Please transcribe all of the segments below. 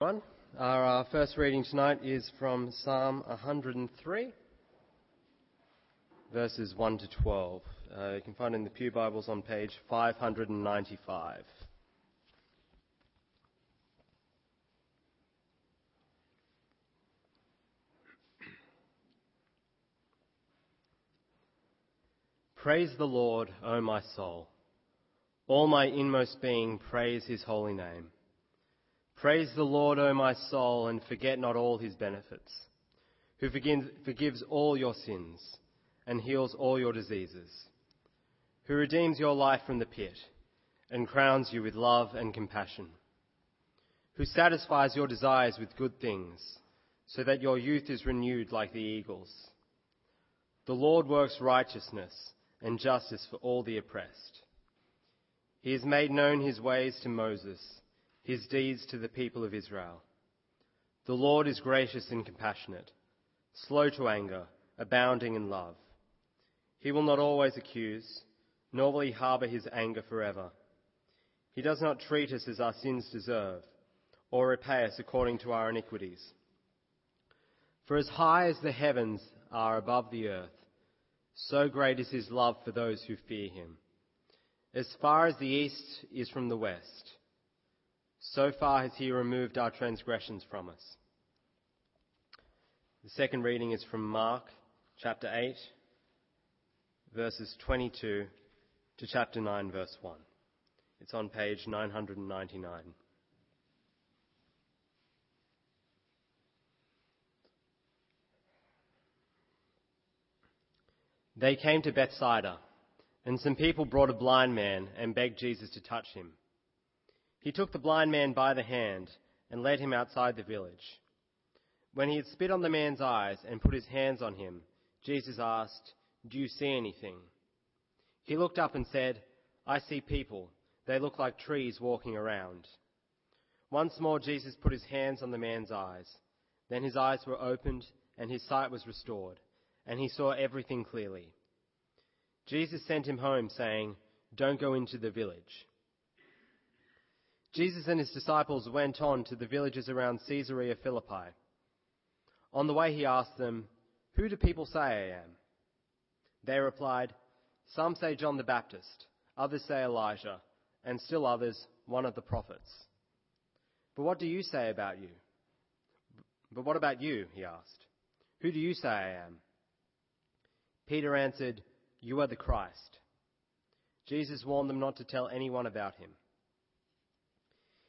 One. Our uh, first reading tonight is from Psalm 103, verses 1 to 12. Uh, you can find it in the Pew Bibles on page 595. Praise the Lord, O my soul. All my inmost being, praise his holy name. Praise the Lord, O my soul, and forget not all his benefits, who forgives all your sins and heals all your diseases, who redeems your life from the pit and crowns you with love and compassion, who satisfies your desires with good things, so that your youth is renewed like the eagles. The Lord works righteousness and justice for all the oppressed. He has made known his ways to Moses his deeds to the people of Israel. The Lord is gracious and compassionate, slow to anger, abounding in love. He will not always accuse, nor will he harbour his anger forever. He does not treat us as our sins deserve, or repay us according to our iniquities. For as high as the heavens are above the earth, so great is his love for those who fear him. As far as the east is from the west, so far has he removed our transgressions from us. The second reading is from Mark chapter 8, verses 22 to chapter 9, verse 1. It's on page 999. They came to Bethsaida, and some people brought a blind man and begged Jesus to touch him. He took the blind man by the hand and led him outside the village. When he had spit on the man's eyes and put his hands on him, Jesus asked, Do you see anything? He looked up and said, I see people. They look like trees walking around. Once more, Jesus put his hands on the man's eyes. Then his eyes were opened and his sight was restored, and he saw everything clearly. Jesus sent him home, saying, Don't go into the village. Jesus and his disciples went on to the villages around Caesarea Philippi. On the way, he asked them, Who do people say I am? They replied, Some say John the Baptist, others say Elijah, and still others, one of the prophets. But what do you say about you? But what about you? He asked. Who do you say I am? Peter answered, You are the Christ. Jesus warned them not to tell anyone about him.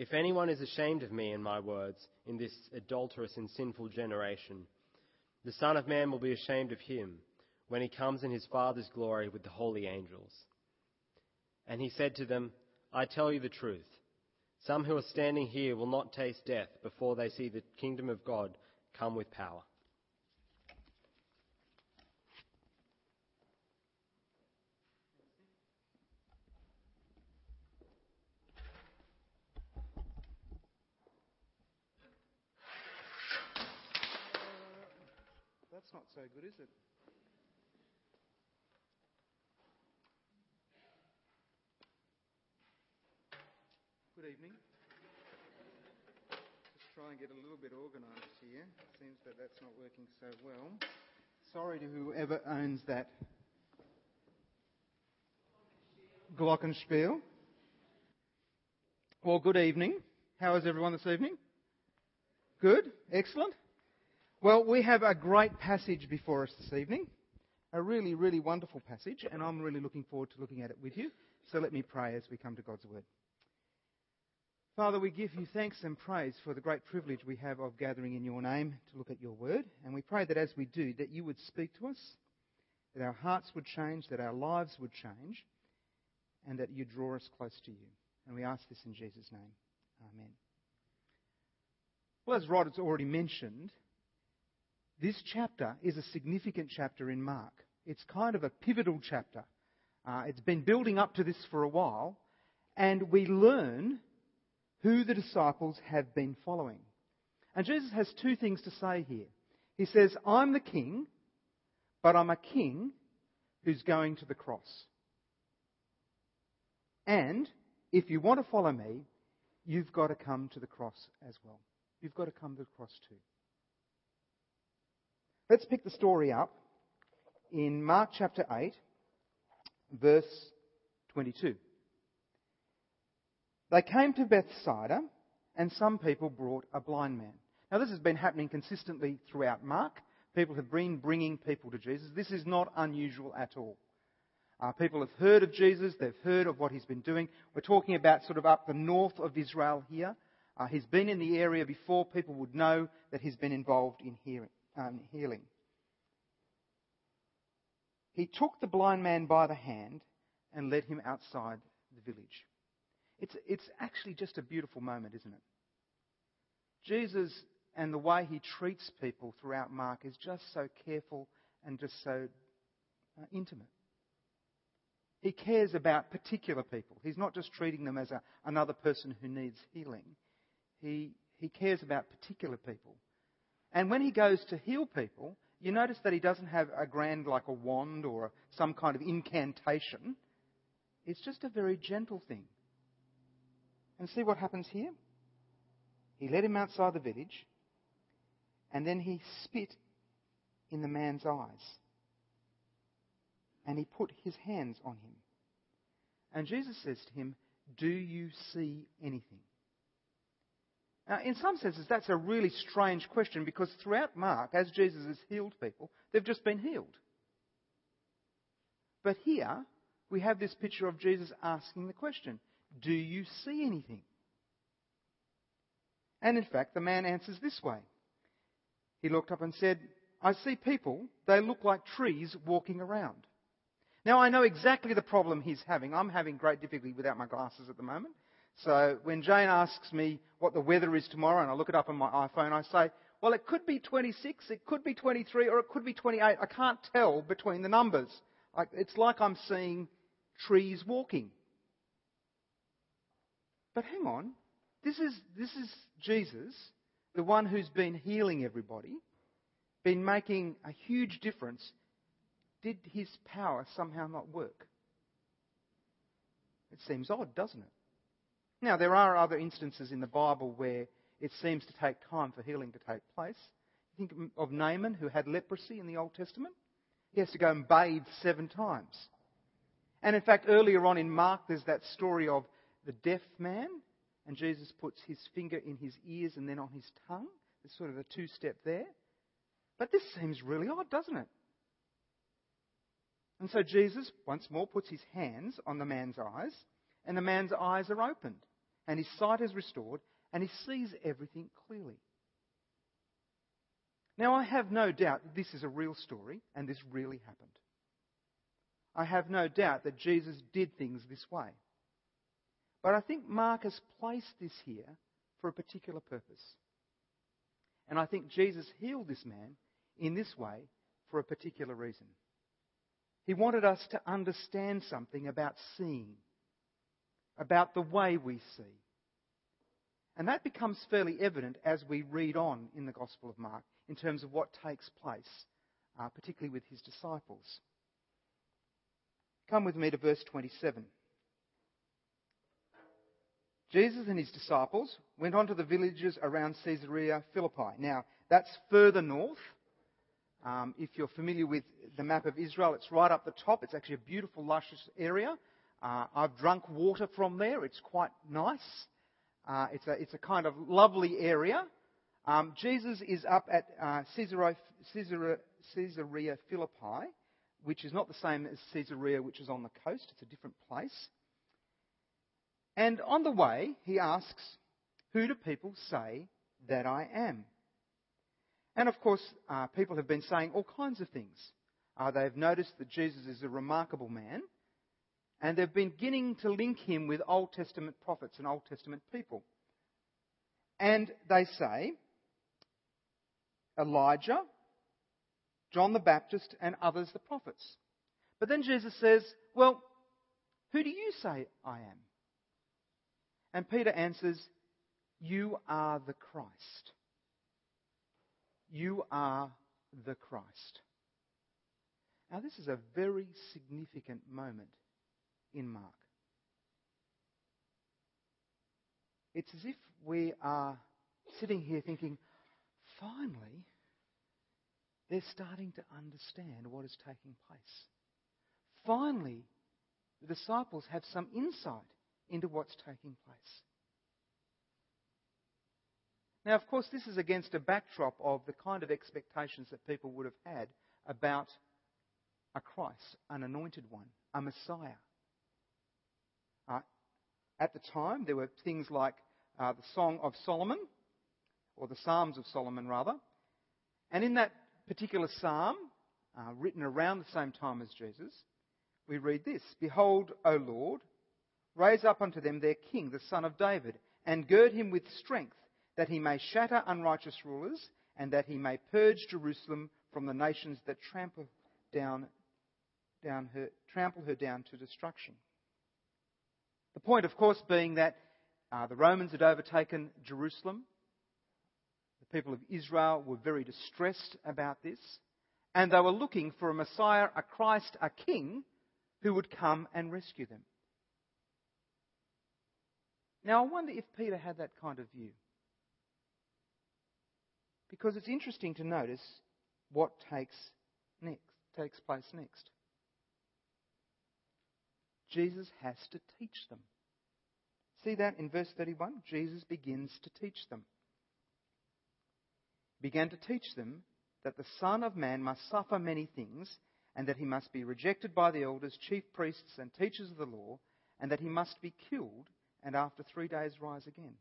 If anyone is ashamed of me and my words in this adulterous and sinful generation, the Son of Man will be ashamed of him when he comes in his Father's glory with the holy angels. And he said to them, I tell you the truth. Some who are standing here will not taste death before they see the kingdom of God come with power. That's not so good, is it? Good evening. Just try and get a little bit organised here. Seems that that's not working so well. Sorry to whoever owns that Glockenspiel. Well, good evening. How is everyone this evening? Good, excellent. Well, we have a great passage before us this evening. A really, really wonderful passage, and I'm really looking forward to looking at it with you. So let me pray as we come to God's Word. Father, we give you thanks and praise for the great privilege we have of gathering in your name to look at your Word. And we pray that as we do, that you would speak to us, that our hearts would change, that our lives would change, and that you draw us close to you. And we ask this in Jesus' name. Amen. Well, as Rod has already mentioned, this chapter is a significant chapter in Mark. It's kind of a pivotal chapter. Uh, it's been building up to this for a while, and we learn who the disciples have been following. And Jesus has two things to say here. He says, I'm the king, but I'm a king who's going to the cross. And if you want to follow me, you've got to come to the cross as well. You've got to come to the cross too. Let's pick the story up in Mark chapter 8, verse 22. They came to Bethsaida, and some people brought a blind man. Now, this has been happening consistently throughout Mark. People have been bringing people to Jesus. This is not unusual at all. Uh, people have heard of Jesus, they've heard of what he's been doing. We're talking about sort of up the north of Israel here. Uh, he's been in the area before people would know that he's been involved in hearing, um, healing. He took the blind man by the hand and led him outside the village. It's, it's actually just a beautiful moment, isn't it? Jesus and the way he treats people throughout Mark is just so careful and just so uh, intimate. He cares about particular people. He's not just treating them as a, another person who needs healing. He, he cares about particular people. And when he goes to heal people, you notice that he doesn't have a grand, like a wand or some kind of incantation. It's just a very gentle thing. And see what happens here? He led him outside the village, and then he spit in the man's eyes. And he put his hands on him. And Jesus says to him, Do you see anything? Now, in some senses, that's a really strange question because throughout Mark, as Jesus has healed people, they've just been healed. But here, we have this picture of Jesus asking the question Do you see anything? And in fact, the man answers this way. He looked up and said, I see people, they look like trees walking around. Now, I know exactly the problem he's having. I'm having great difficulty without my glasses at the moment. So when Jane asks me what the weather is tomorrow and I look it up on my iPhone, I say, well, it could be 26, it could be 23, or it could be 28. I can't tell between the numbers. It's like I'm seeing trees walking. But hang on. This is, this is Jesus, the one who's been healing everybody, been making a huge difference. Did his power somehow not work? It seems odd, doesn't it? Now, there are other instances in the Bible where it seems to take time for healing to take place. Think of Naaman, who had leprosy in the Old Testament. He has to go and bathe seven times. And in fact, earlier on in Mark, there's that story of the deaf man, and Jesus puts his finger in his ears and then on his tongue. There's sort of a two step there. But this seems really odd, doesn't it? And so Jesus, once more, puts his hands on the man's eyes, and the man's eyes are opened and his sight is restored, and he sees everything clearly. Now, I have no doubt that this is a real story, and this really happened. I have no doubt that Jesus did things this way. But I think Mark has placed this here for a particular purpose. And I think Jesus healed this man in this way for a particular reason. He wanted us to understand something about seeing about the way we see. And that becomes fairly evident as we read on in the Gospel of Mark in terms of what takes place, uh, particularly with his disciples. Come with me to verse 27. Jesus and his disciples went on to the villages around Caesarea Philippi. Now, that's further north. Um, if you're familiar with the map of Israel, it's right up the top. It's actually a beautiful, luscious area. Uh, I've drunk water from there. It's quite nice. Uh, it's, a, it's a kind of lovely area. Um, Jesus is up at uh, Caesarea, Caesarea, Caesarea Philippi, which is not the same as Caesarea, which is on the coast. It's a different place. And on the way, he asks, Who do people say that I am? And of course, uh, people have been saying all kinds of things. Uh, they've noticed that Jesus is a remarkable man, and they've been beginning to link him with Old Testament prophets and Old Testament people. And they say, Elijah, John the Baptist, and others the prophets. But then Jesus says, Well, who do you say I am? And Peter answers, You are the Christ. You are the Christ. Now, this is a very significant moment in Mark. It's as if we are sitting here thinking, finally, they're starting to understand what is taking place. Finally, the disciples have some insight into what's taking place. Now, of course, this is against a backdrop of the kind of expectations that people would have had about a Christ, an anointed one, a Messiah. Uh, at the time, there were things like uh, the Song of Solomon, or the Psalms of Solomon, rather. And in that particular psalm, uh, written around the same time as Jesus, we read this Behold, O Lord, raise up unto them their king, the son of David, and gird him with strength, that he may shatter unrighteous rulers, and that he may purge Jerusalem from the nations that trample down, down her, trample her down to destruction. The point, of course, being that uh, the Romans had overtaken Jerusalem. The people of Israel were very distressed about this. And they were looking for a Messiah, a Christ, a King who would come and rescue them. Now, I wonder if Peter had that kind of view. Because it's interesting to notice what takes next, takes place next. Jesus has to teach them. See that in verse 31? Jesus begins to teach them. Began to teach them that the Son of Man must suffer many things, and that he must be rejected by the elders, chief priests, and teachers of the law, and that he must be killed, and after three days rise again.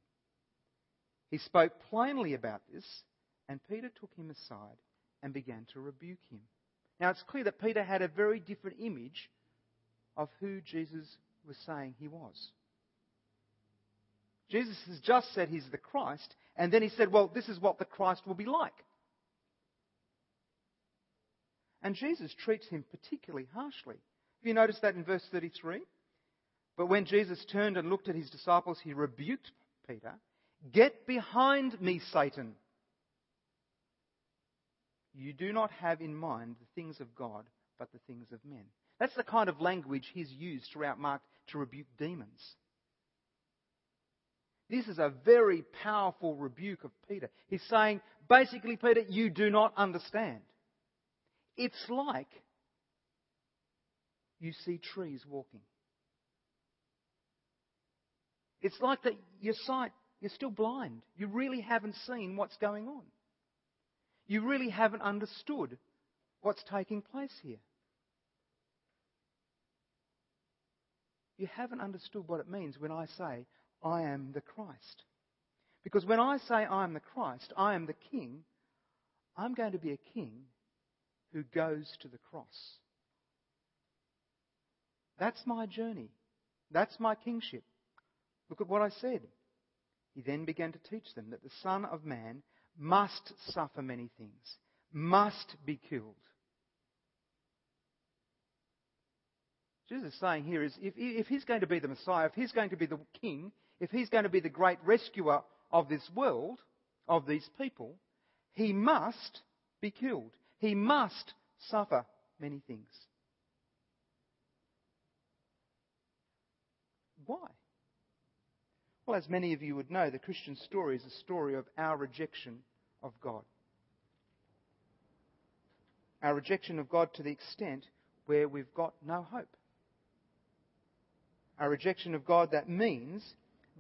He spoke plainly about this, and Peter took him aside and began to rebuke him. Now it's clear that Peter had a very different image of who Jesus was saying he was. Jesus has just said he's the Christ, and then he said, well, this is what the Christ will be like. And Jesus treats him particularly harshly. Have you noticed that in verse 33? But when Jesus turned and looked at his disciples, he rebuked Peter. Get behind me, Satan. You do not have in mind the things of God, but the things of men. That's the kind of language he's used throughout Mark to rebuke demons. This is a very powerful rebuke of Peter. He's saying, basically, Peter, you do not understand. It's like you see trees walking. It's like that your sight, you're still blind. You really haven't seen what's going on. You really haven't understood what's taking place here. You haven't understood what it means when I say, I am the Christ. Because when I say I am the Christ, I am the King, I'm going to be a king who goes to the cross. That's my journey. That's my kingship. Look at what I said. He then began to teach them that the Son of Man must suffer many things, must be killed. Jesus is saying here is if, if he's going to be the Messiah, if he's going to be the king, if he's going to be the great rescuer of this world, of these people, he must be killed. He must suffer many things. Why? Well, as many of you would know, the Christian story is a story of our rejection of God. Our rejection of God to the extent where we've got no hope. Our rejection of God that means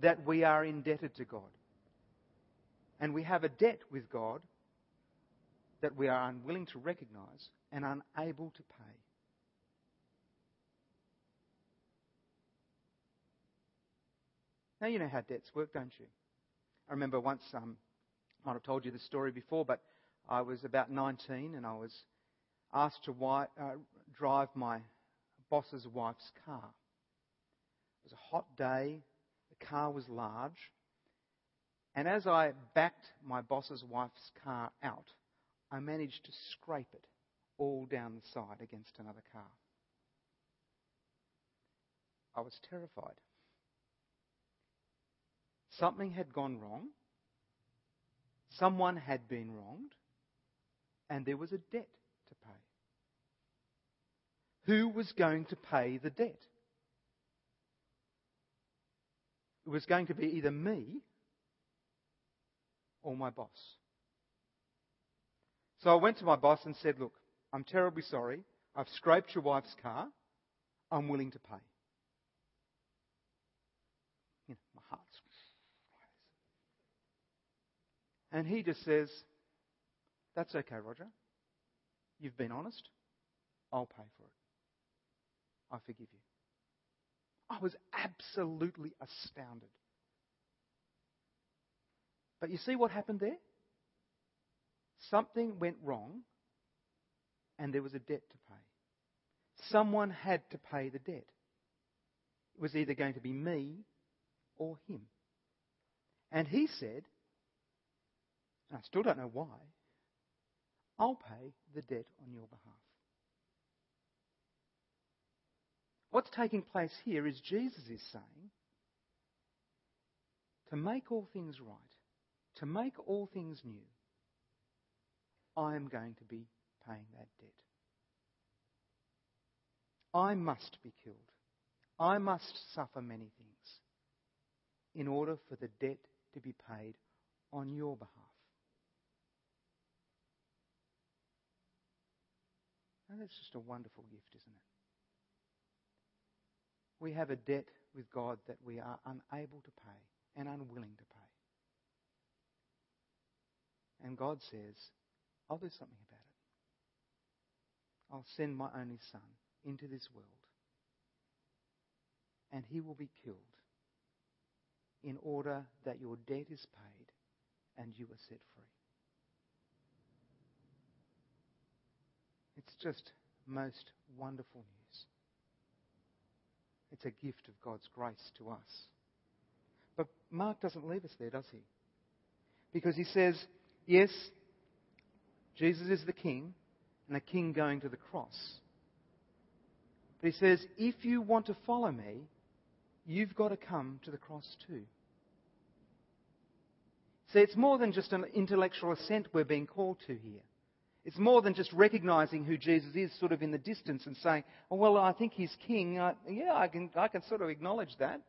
that we are indebted to God. And we have a debt with God that we are unwilling to recognize and unable to pay. Now, you know how debts work, don't you? I remember once, um, I might have told you this story before, but I was about 19 and I was asked to wi- uh, drive my boss's wife's car. It was a hot day, the car was large, and as I backed my boss's wife's car out, I managed to scrape it all down the side against another car. I was terrified. Something had gone wrong. Someone had been wronged. And there was a debt to pay. Who was going to pay the debt? It was going to be either me or my boss. So I went to my boss and said, Look, I'm terribly sorry. I've scraped your wife's car. I'm willing to pay. You know, my heart's. And he just says, That's okay, Roger. You've been honest. I'll pay for it. I forgive you. I was absolutely astounded. But you see what happened there? Something went wrong and there was a debt to pay. Someone had to pay the debt. It was either going to be me or him. And he said, and I still don't know why, I'll pay the debt on your behalf. What's taking place here is Jesus is saying, to make all things right, to make all things new, I am going to be paying that debt. I must be killed. I must suffer many things in order for the debt to be paid on your behalf. That's just a wonderful gift, isn't it? We have a debt with God that we are unable to pay and unwilling to pay. And God says, I'll do something about it. I'll send my only Son into this world, and he will be killed in order that your debt is paid and you are set free. It's just most wonderful news. It's a gift of God's grace to us. But Mark doesn't leave us there, does he? Because he says, yes, Jesus is the king, and a king going to the cross. But he says, if you want to follow me, you've got to come to the cross too. See, it's more than just an intellectual assent we're being called to here. It's more than just recognizing who Jesus is sort of in the distance and saying, oh, well, I think he's king. Uh, yeah, I can, I can sort of acknowledge that.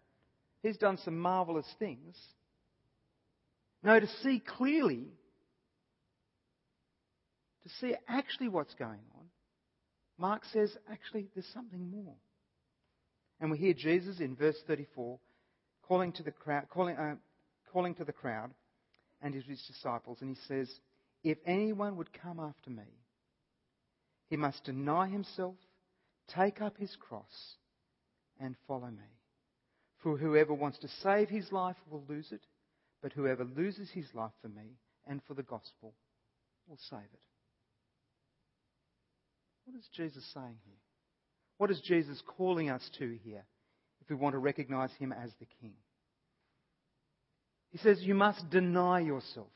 He's done some marvelous things. No, to see clearly, to see actually what's going on, Mark says, actually, there's something more. And we hear Jesus in verse 34 calling to the crowd, calling, uh, calling to the crowd and his disciples, and he says, if anyone would come after me, he must deny himself, take up his cross, and follow me. For whoever wants to save his life will lose it, but whoever loses his life for me and for the gospel will save it. What is Jesus saying here? What is Jesus calling us to here if we want to recognize him as the King? He says, You must deny yourself.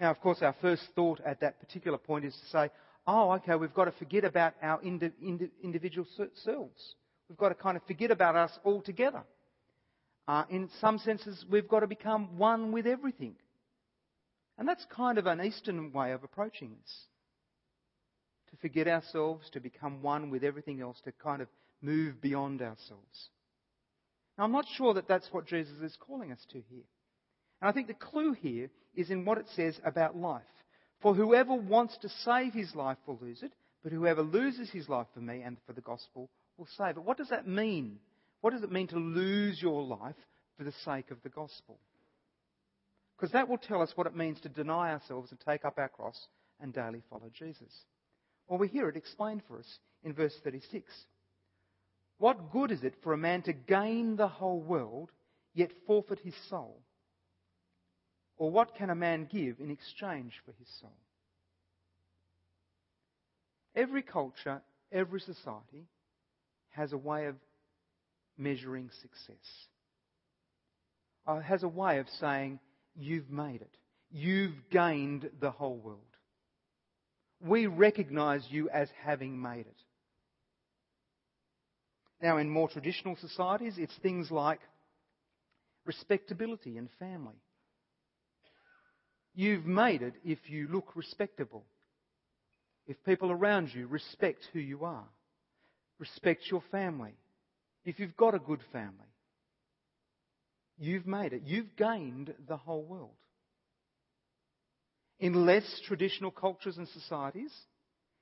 Now, of course, our first thought at that particular point is to say, oh, okay, we've got to forget about our indi- indi- individual selves. We've got to kind of forget about us altogether. Uh, in some senses, we've got to become one with everything. And that's kind of an Eastern way of approaching this. To forget ourselves, to become one with everything else, to kind of move beyond ourselves. Now, I'm not sure that that's what Jesus is calling us to here. And I think the clue here is in what it says about life. For whoever wants to save his life will lose it, but whoever loses his life for me and for the gospel will save it. What does that mean? What does it mean to lose your life for the sake of the gospel? Because that will tell us what it means to deny ourselves and take up our cross and daily follow Jesus. Well, we hear it explained for us in verse 36. What good is it for a man to gain the whole world, yet forfeit his soul? Or what can a man give in exchange for his soul? Every culture, every society has a way of measuring success, uh, has a way of saying, You've made it. You've gained the whole world. We recognize you as having made it. Now, in more traditional societies, it's things like respectability and family. You've made it if you look respectable. If people around you respect who you are, respect your family, if you've got a good family, you've made it. You've gained the whole world. In less traditional cultures and societies,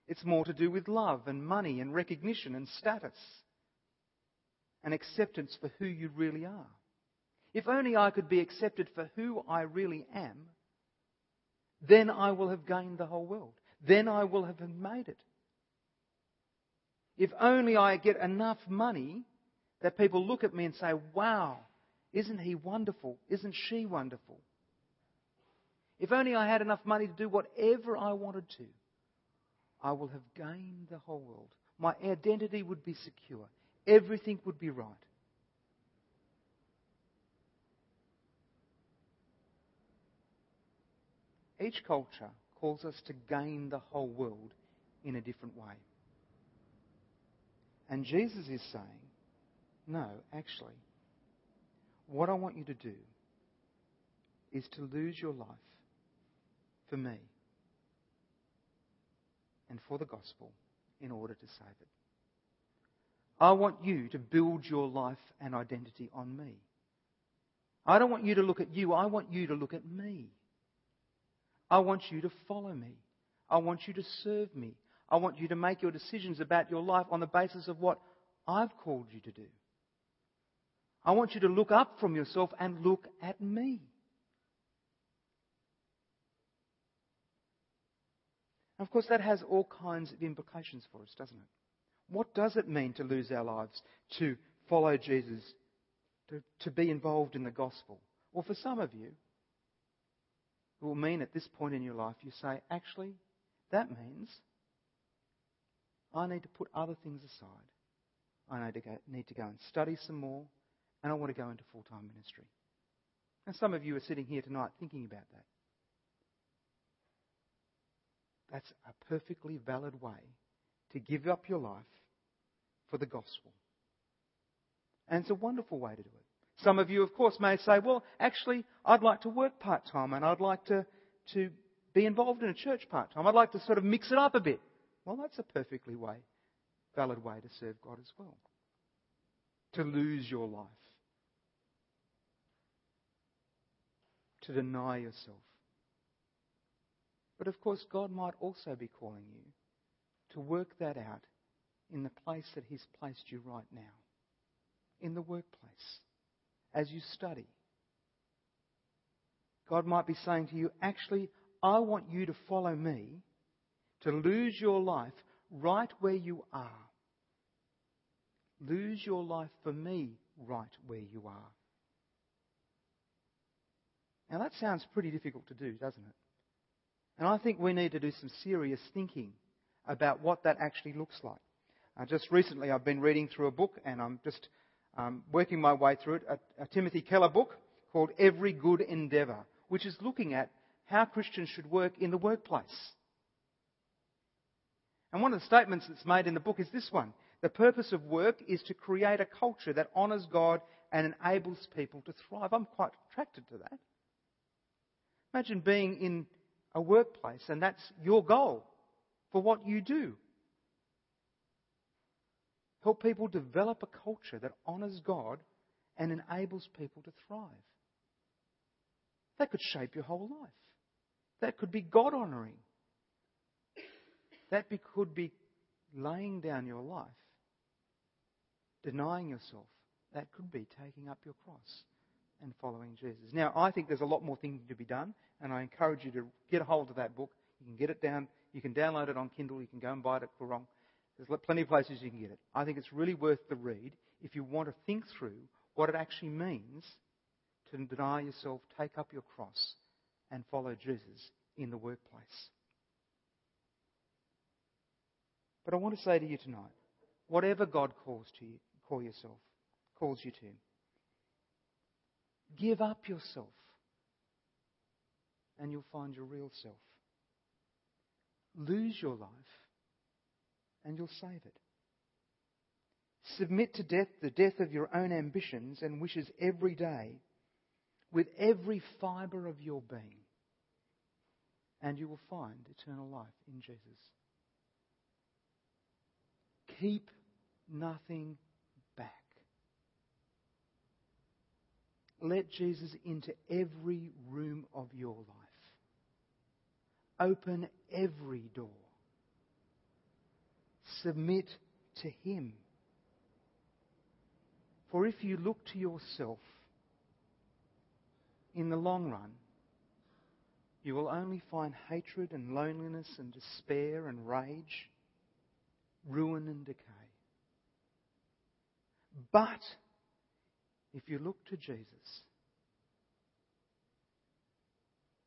it's more to do with love and money and recognition and status and acceptance for who you really are. If only I could be accepted for who I really am, then I will have gained the whole world. Then I will have made it. If only I get enough money that people look at me and say, wow, isn't he wonderful? Isn't she wonderful? If only I had enough money to do whatever I wanted to, I will have gained the whole world. My identity would be secure. Everything would be right. Each culture calls us to gain the whole world in a different way. And Jesus is saying, no, actually, what I want you to do is to lose your life for me and for the gospel in order to save it. I want you to build your life and identity on me. I don't want you to look at you, I want you to look at me. I want you to follow me. I want you to serve me. I want you to make your decisions about your life on the basis of what I've called you to do. I want you to look up from yourself and look at me. Of course, that has all kinds of implications for us, doesn't it? What does it mean to lose our lives, to follow Jesus, to, to be involved in the gospel? Well, for some of you, will mean at this point in your life you say, actually, that means I need to put other things aside. I need to go, need to go and study some more, and I want to go into full time ministry. And some of you are sitting here tonight thinking about that. That's a perfectly valid way to give up your life for the gospel. And it's a wonderful way to do it. Some of you, of course, may say, well, actually, I'd like to work part time and I'd like to, to be involved in a church part time. I'd like to sort of mix it up a bit. Well, that's a perfectly way, valid way to serve God as well. To lose your life. To deny yourself. But of course, God might also be calling you to work that out in the place that He's placed you right now, in the workplace, as you study. God might be saying to you, actually, I want you to follow me, to lose your life right where you are. Lose your life for me right where you are. Now that sounds pretty difficult to do, doesn't it? And I think we need to do some serious thinking about what that actually looks like. Uh, just recently, I've been reading through a book, and I'm just um, working my way through it, a, a Timothy Keller book called Every Good Endeavour, which is looking at how Christians should work in the workplace. And one of the statements that's made in the book is this one. The purpose of work is to create a culture that honours God and enables people to thrive. I'm quite attracted to that. Imagine being in a workplace and that's your goal for what you do. Help people develop a culture that honours God and enables people to thrive. That could shape your whole life. That could be God honouring. That be, could be laying down your life, denying yourself. That could be taking up your cross and following Jesus. Now, I think there's a lot more thinking to be done, and I encourage you to get a hold of that book. You can get it down, you can download it on Kindle, you can go and buy it at Koorong. There's plenty of places you can get it. I think it's really worth the read if you want to think through what it actually means to deny yourself, take up your cross, and follow Jesus in the workplace. But I want to say to you tonight, whatever God calls to you, call yourself, calls you to, give up yourself, and you'll find your real self. Lose your life, and you'll save it. Submit to death the death of your own ambitions and wishes every day with every fibre of your being, and you will find eternal life in Jesus. Keep nothing back. Let Jesus into every room of your life. Open every door. Submit to Him. For if you look to yourself, in the long run, you will only find hatred and loneliness and despair and rage, ruin and decay. But if you look to Jesus,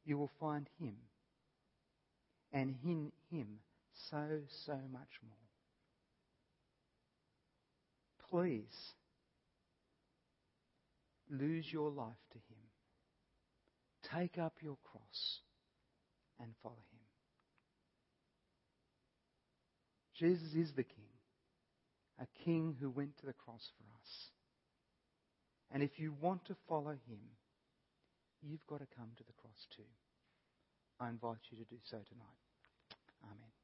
you will find Him and in Him so, so much more. Please lose your life to Him. Take up your cross and follow Him. Jesus is the King, a King who went to the cross for us. And if you want to follow Him, you've got to come to the cross too. I invite you to do so tonight. Amen.